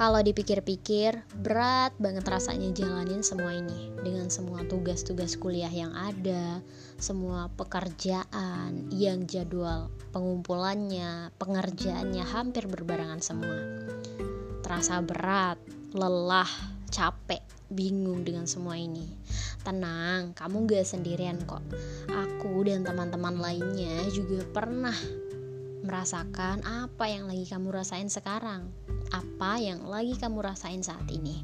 kalau dipikir-pikir berat banget rasanya jalanin semua ini dengan semua tugas-tugas kuliah yang ada, semua pekerjaan yang jadwal pengumpulannya, pengerjaannya hampir berbarengan semua. Terasa berat, lelah, capek, bingung dengan semua ini. Tenang, kamu gak sendirian kok. Aku dan teman-teman lainnya juga pernah merasakan apa yang lagi kamu rasain sekarang apa yang lagi kamu rasain saat ini.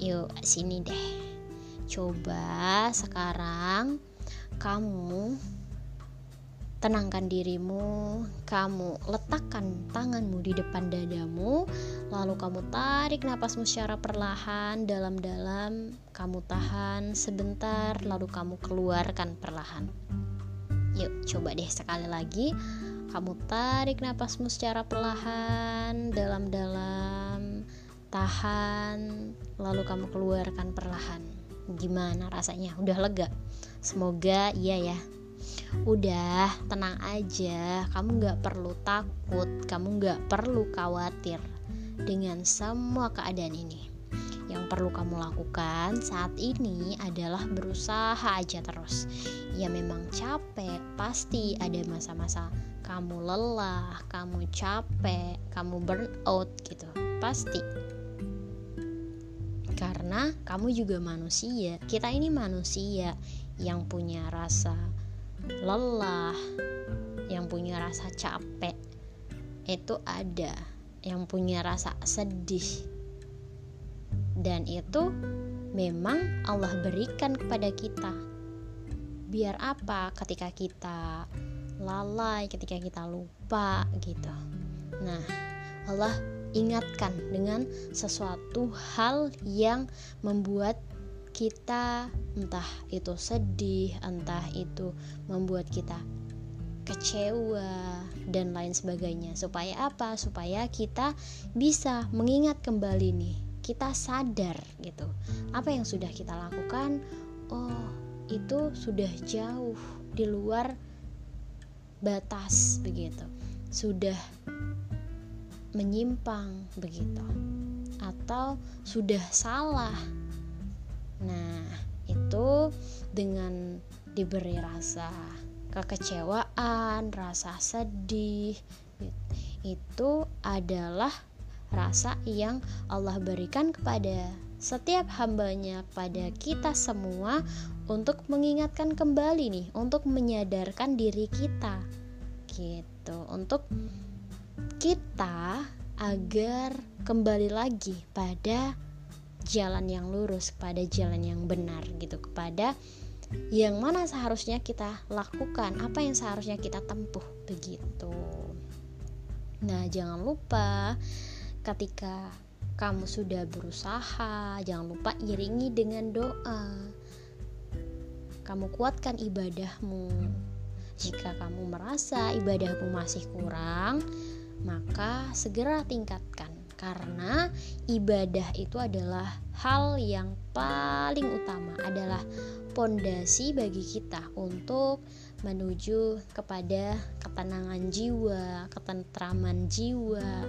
Yuk, sini deh. Coba sekarang kamu tenangkan dirimu, kamu letakkan tanganmu di depan dadamu, lalu kamu tarik napasmu secara perlahan dalam-dalam, kamu tahan sebentar, lalu kamu keluarkan perlahan. Yuk, coba deh sekali lagi. Kamu tarik napasmu secara perlahan, dalam-dalam, tahan, lalu kamu keluarkan perlahan. Gimana rasanya? Udah lega? Semoga iya ya. Udah, tenang aja. Kamu gak perlu takut, kamu gak perlu khawatir dengan semua keadaan ini. Yang perlu kamu lakukan saat ini adalah berusaha aja terus. Ya memang capek, pasti ada masa-masa kamu lelah, kamu capek, kamu burn out gitu. Pasti. Karena kamu juga manusia. Kita ini manusia yang punya rasa lelah, yang punya rasa capek. Itu ada yang punya rasa sedih. Dan itu memang Allah berikan kepada kita. Biar apa ketika kita lalai, ketika kita lupa gitu. Nah, Allah ingatkan dengan sesuatu hal yang membuat kita entah itu sedih, entah itu membuat kita kecewa dan lain sebagainya. Supaya apa? Supaya kita bisa mengingat kembali nih. Kita sadar gitu. Apa yang sudah kita lakukan? Oh, itu sudah jauh di luar batas begitu. Sudah menyimpang begitu. Atau sudah salah. Nah itu dengan diberi rasa kekecewaan rasa sedih itu adalah rasa yang Allah berikan kepada setiap hambanya pada kita semua untuk mengingatkan kembali nih untuk menyadarkan diri kita gitu. Untuk kita agar kembali lagi pada jalan yang lurus pada jalan yang benar gitu. Kepada yang mana seharusnya kita lakukan apa yang seharusnya kita tempuh begitu. Nah jangan lupa ketika kamu sudah berusaha, jangan lupa iringi dengan doa. Kamu kuatkan ibadahmu. Jika kamu merasa ibadahmu masih kurang, maka segera tingkatkan karena ibadah itu adalah hal yang paling utama adalah pondasi bagi kita untuk menuju kepada ketenangan jiwa, ketentraman jiwa,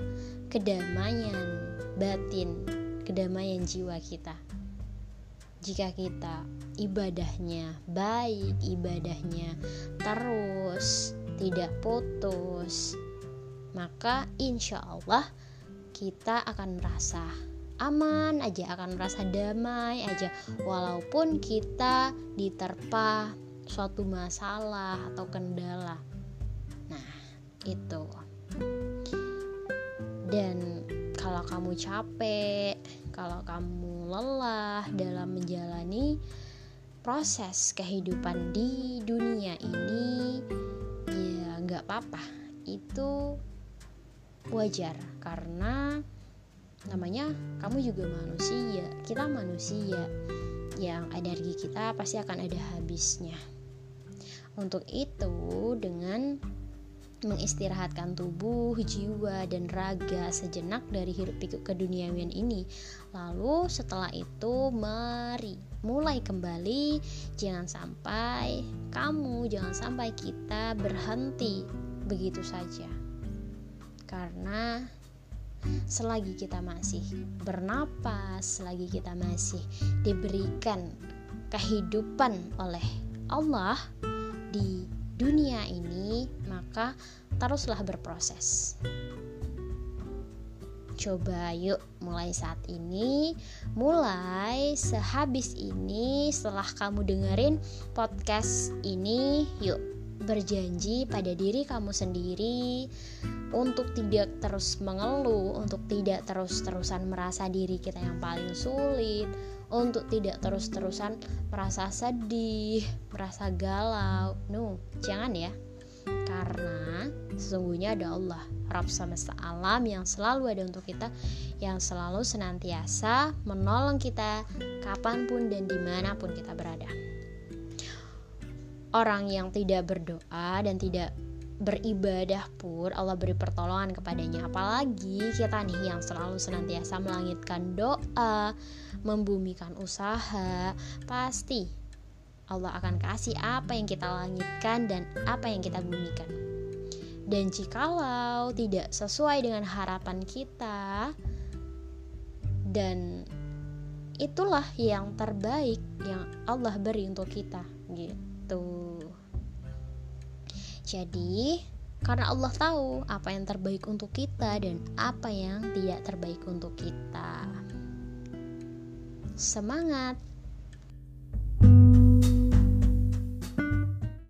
kedamaian batin, kedamaian jiwa kita. Jika kita ibadahnya baik, ibadahnya terus, tidak putus, maka insya Allah kita akan merasa aman aja, akan merasa damai aja, walaupun kita diterpa suatu masalah atau kendala. Nah, itu. Dan kalau kamu capek, kalau kamu lelah dalam menjalani proses kehidupan di dunia ini, ya nggak apa-apa. Itu wajar karena namanya kamu juga manusia, kita manusia yang energi kita pasti akan ada habisnya. Untuk itu, dengan mengistirahatkan tubuh, jiwa, dan raga sejenak dari hirup pikuk keduniawian ini. Lalu setelah itu mari mulai kembali, jangan sampai kamu, jangan sampai kita berhenti begitu saja. Karena selagi kita masih bernapas, selagi kita masih diberikan kehidupan oleh Allah di dunia ini, maka teruslah berproses. Coba yuk mulai saat ini, mulai sehabis ini setelah kamu dengerin podcast ini, yuk berjanji pada diri kamu sendiri untuk tidak terus mengeluh, untuk tidak terus-terusan merasa diri kita yang paling sulit, untuk tidak terus-terusan merasa sedih, merasa galau. No, jangan ya. Karena sesungguhnya ada Allah, Rabb semesta alam yang selalu ada untuk kita, yang selalu senantiasa menolong kita kapan pun dan di mana pun kita berada. Orang yang tidak berdoa dan tidak beribadah pun Allah beri pertolongan kepadanya. Apalagi kita nih yang selalu senantiasa melangitkan doa membumikan usaha pasti Allah akan kasih apa yang kita langitkan dan apa yang kita bumikan. Dan jikalau tidak sesuai dengan harapan kita dan itulah yang terbaik yang Allah beri untuk kita gitu jadi, karena Allah tahu apa yang terbaik untuk kita dan apa yang tidak terbaik untuk kita. Semangat!